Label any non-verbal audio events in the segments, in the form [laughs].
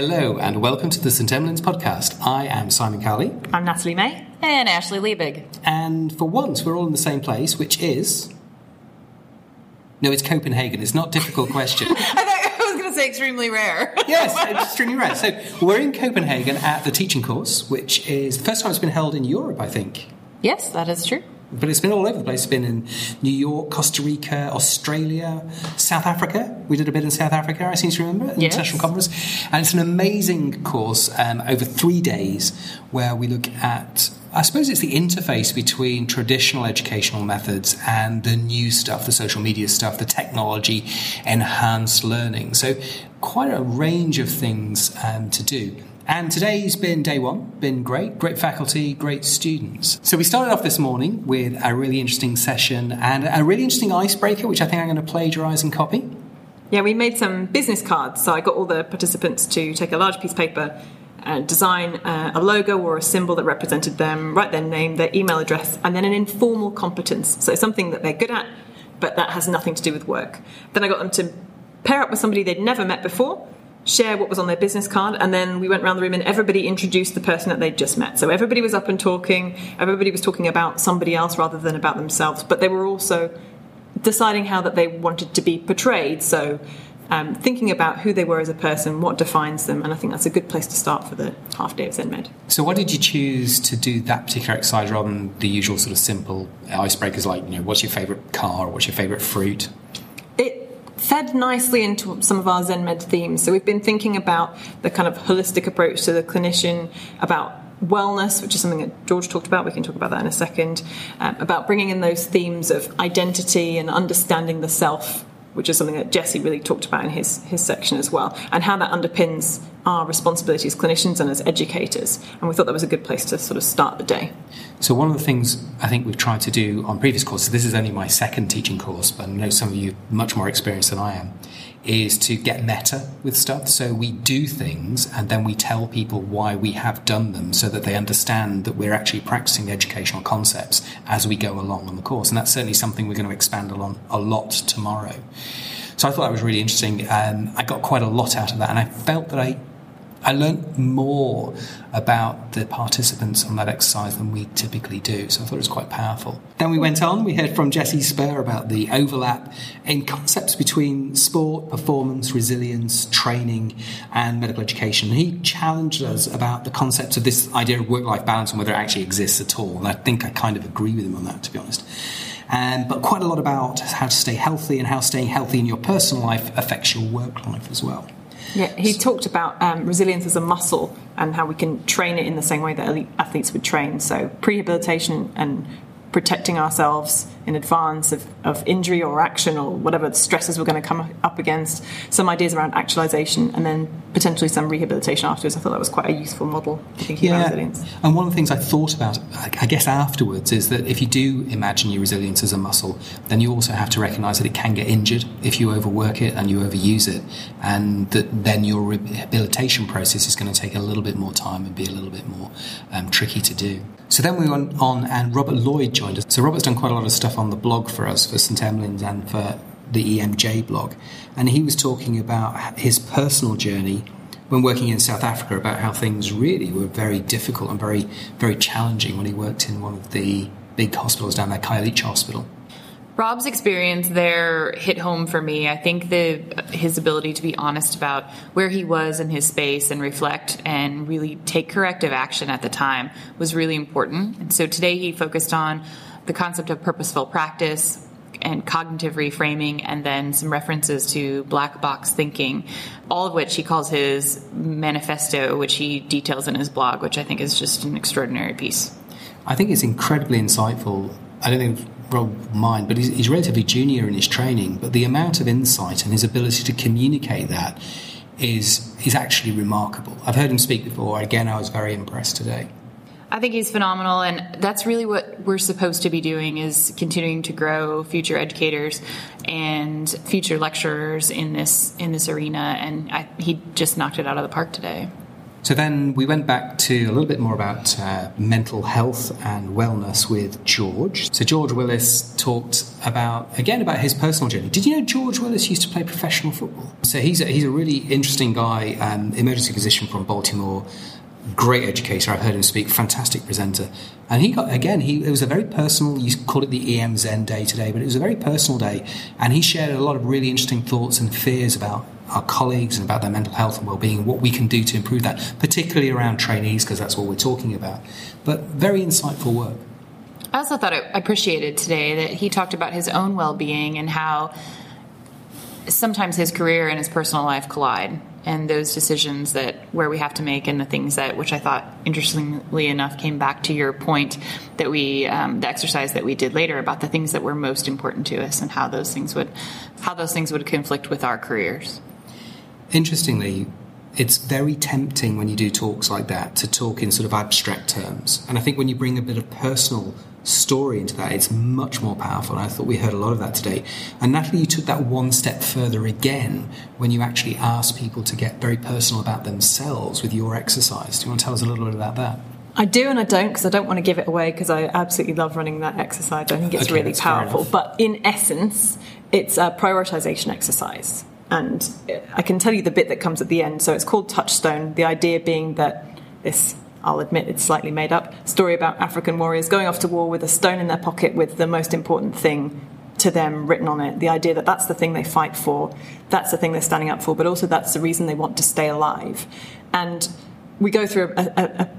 Hello and welcome to the St. Emlyn's podcast. I am Simon Carley. I'm Natalie May. And Ashley Liebig. And for once, we're all in the same place, which is. No, it's Copenhagen. It's not a difficult question. [laughs] I thought I was going to say extremely rare. yes, extremely rare. So we're in Copenhagen at the teaching course, which is the first time it's been held in Europe, I think. Yes, that is true. But it's been all over the place. It's been in New York, Costa Rica, Australia, South Africa. We did a bit in South Africa, I seem to remember, yes. international conference. And it's an amazing course um, over three days where we look at I suppose it's the interface between traditional educational methods and the new stuff, the social media stuff, the technology enhanced learning. So, quite a range of things um, to do. And today's been day one, been great, great faculty, great students. So we started off this morning with a really interesting session and a really interesting icebreaker, which I think I'm going to plagiarize and copy. Yeah, we made some business cards. So I got all the participants to take a large piece of paper, uh, design uh, a logo or a symbol that represented them, write their name, their email address, and then an informal competence. So something that they're good at, but that has nothing to do with work. Then I got them to pair up with somebody they'd never met before share what was on their business card, and then we went around the room and everybody introduced the person that they'd just met. So everybody was up and talking, everybody was talking about somebody else rather than about themselves, but they were also deciding how that they wanted to be portrayed. So um, thinking about who they were as a person, what defines them, and I think that's a good place to start for the half day of ZenMed. So, why did you choose to do that particular exercise rather than the usual sort of simple icebreakers like, you know, what's your favourite car or what's your favourite fruit? Fed nicely into some of our ZenMed themes. So we've been thinking about the kind of holistic approach to the clinician, about wellness, which is something that George talked about. We can talk about that in a second. Um, about bringing in those themes of identity and understanding the self which is something that Jesse really talked about in his, his section as well, and how that underpins our responsibility as clinicians and as educators. And we thought that was a good place to sort of start the day. So, one of the things I think we've tried to do on previous courses, this is only my second teaching course, but I know some of you much more experienced than I am, is to get meta with stuff. So we do things and then we tell people why we have done them so that they understand that we're actually practicing educational concepts as we go along on the course. And that's certainly something we're going to expand on a lot tomorrow. So I thought that was really interesting. Um, I got quite a lot out of that and I felt that I I learned more about the participants on that exercise than we typically do, so I thought it was quite powerful. Then we went on, we heard from Jesse Spurr about the overlap in concepts between sport, performance, resilience, training, and medical education. He challenged us about the concepts of this idea of work life balance and whether it actually exists at all, and I think I kind of agree with him on that, to be honest. Um, but quite a lot about how to stay healthy and how staying healthy in your personal life affects your work life as well. Yeah, he talked about um, resilience as a muscle and how we can train it in the same way that elite athletes would train. So, prehabilitation and protecting ourselves in advance of, of injury or action or whatever stresses we're going to come up against, some ideas around actualization, and then potentially some rehabilitation afterwards. I thought that was quite a useful model thinking yeah. about resilience. And one of the things I thought about, I guess, afterwards is that if you do imagine your resilience as a muscle, then you also have to recognize that it can get injured if you overwork it and you overuse it, and that then your rehabilitation process is going to take a little bit more time and be a little bit more um, tricky to do. So then we went on, and Robert Lloyd joined us. So Robert's done quite a lot of stuff on the blog for us, for St Emlyn's and for the EMJ blog. And he was talking about his personal journey when working in South Africa about how things really were very difficult and very, very challenging when he worked in one of the big hospitals down there, Khayelitsha Hospital. Rob's experience there hit home for me. I think the his ability to be honest about where he was in his space and reflect and really take corrective action at the time was really important. And so today he focused on the concept of purposeful practice and cognitive reframing, and then some references to black box thinking, all of which he calls his manifesto, which he details in his blog, which I think is just an extraordinary piece. I think it's incredibly insightful. I don't think Rob mind, but he's, he's relatively junior in his training, but the amount of insight and his ability to communicate that is is actually remarkable. I've heard him speak before. Again, I was very impressed today. I think he's phenomenal, and that's really what we're supposed to be doing: is continuing to grow future educators and future lecturers in this in this arena. And I, he just knocked it out of the park today. So then we went back to a little bit more about uh, mental health and wellness with George. So George Willis talked about again about his personal journey. Did you know George Willis used to play professional football? So he's a, he's a really interesting guy, um, emergency physician from Baltimore. Great educator. I've heard him speak. Fantastic presenter. And he got again. He it was a very personal. You call it the EM Zen day today, but it was a very personal day. And he shared a lot of really interesting thoughts and fears about our colleagues and about their mental health and well-being what we can do to improve that, particularly around trainees because that's what we're talking about. But very insightful work. I also thought I appreciated today that he talked about his own well-being and how sometimes his career and his personal life collide and those decisions that where we have to make and the things that which i thought interestingly enough came back to your point that we um, the exercise that we did later about the things that were most important to us and how those things would how those things would conflict with our careers Interestingly, it's very tempting when you do talks like that to talk in sort of abstract terms. And I think when you bring a bit of personal story into that, it's much more powerful. And I thought we heard a lot of that today. And Natalie, you took that one step further again when you actually asked people to get very personal about themselves with your exercise. Do you want to tell us a little bit about that? I do and I don't because I don't want to give it away because I absolutely love running that exercise. I think it's Okay, really powerful. But in essence, it's a prioritization exercise. And uh, I can tell you the bit that comes at the end. So it's called Touchstone. The idea being that this, I'll admit it's slightly made up, story about African warriors going off to war with a stone in their pocket with the most important thing to them written on it. The idea that that's the thing they fight for, that's the thing they're standing up for, but also that's the reason they want to stay alive. And we go through a, a, a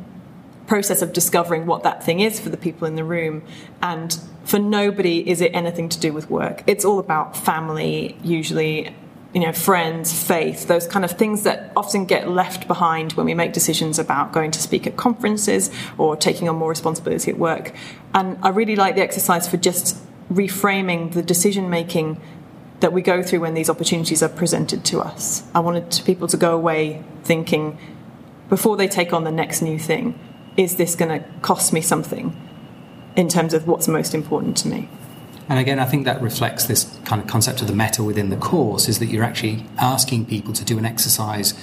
process of discovering what that thing is for the people in the room. And for nobody is it anything to do with work. It's all about family, usually, you know, friends, faith, those kind of things that often get left behind when we make decisions about going to speak at conferences or taking on more responsibility at work. And I really like the exercise for just reframing the decision making that we go through when these opportunities are presented to us. I wanted people to go away thinking, before they take on the next new thing, is this going to cost me something in terms of what's most important to me? And again, I think that reflects this kind of concept of the meta within the course is that you're actually asking people to do an exercise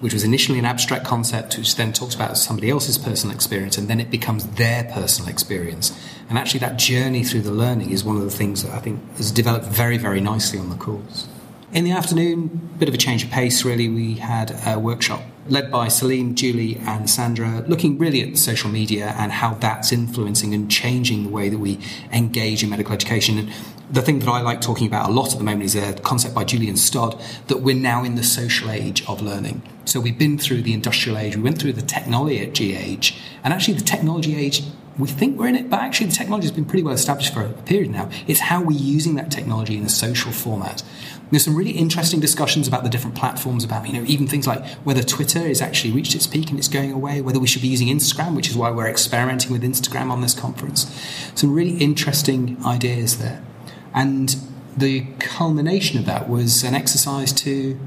which was initially an abstract concept, which then talks about somebody else's personal experience, and then it becomes their personal experience. And actually, that journey through the learning is one of the things that I think has developed very, very nicely on the course. In the afternoon, a bit of a change of pace, really. We had a workshop led by Celine, Julie, and Sandra, looking really at social media and how that's influencing and changing the way that we engage in medical education. And the thing that I like talking about a lot at the moment is a concept by Julian Stodd that we're now in the social age of learning. So we've been through the industrial age, we went through the technology age, and actually the technology age we think we're in it, but actually the technology has been pretty well established for a period now. It's how we're using that technology in a social format. There's some really interesting discussions about the different platforms, about you know even things like whether Twitter has actually reached its peak and it's going away, whether we should be using Instagram, which is why we're experimenting with Instagram on this conference. Some really interesting ideas there, and the culmination of that was an exercise to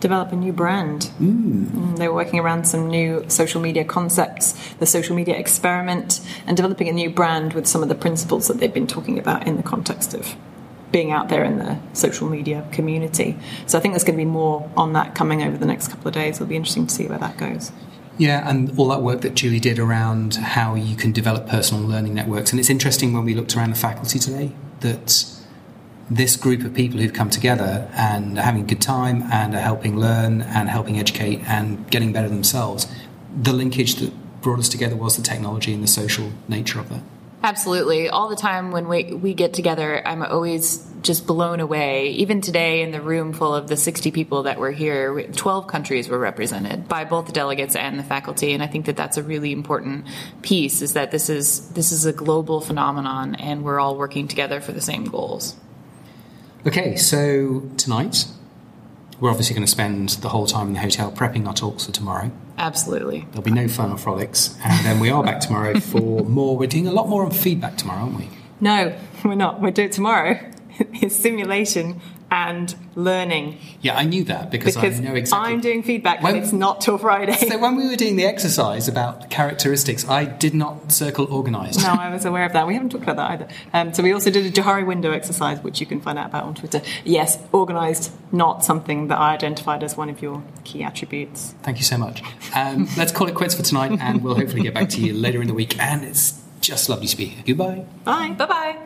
Develop a new brand. Mm, They were working around some new social media concepts, the social media experiment, and developing a new brand with some of the principles that they've been talking about in the context of being out there in the social media community. So I think there's going to be more on that coming over the next couple of days. It'll be interesting to see where that goes. Yeah, and all that work that Julie did around how you can develop personal learning networks. And it's interesting when we looked around the faculty today that this group of people who've come together and are having a good time and are helping learn and helping educate and getting better themselves, the linkage that brought us together was the technology and the social nature of that. Absolutely. All the time when we, we get together, I'm always just blown away. Even today, in the room full of the 60 people that were here, 12 countries were represented by both the delegates and the faculty. And I think that that's a really important piece is that this is, this is a global phenomenon and we're all working together for the same goals. Okay, so tonight we're obviously going to spend the whole time in the hotel prepping our talks for tomorrow. Absolutely. There'll be no fun or frolics, and then we are back tomorrow [laughs] for more. We're doing a lot more on feedback tomorrow, aren't we? No, we're not. We'll do it tomorrow. [laughs] It's simulation and learning Yeah, I knew that because, because I know exactly. I'm doing feedback When- and it's not till Friday. So when we were doing the exercise about characteristics, I did not circle organised. No, I was aware of that. We haven't talked about that either. Um, so we also did a Johari window exercise, which you can find out about on Twitter. Yes, organised, not something that I identified as one of your key attributes. Thank you so much. Um, let's call it quits for tonight, and we'll hopefully get back to you later in the week. And it's just lovely to be here. Goodbye. Bye. Bye bye.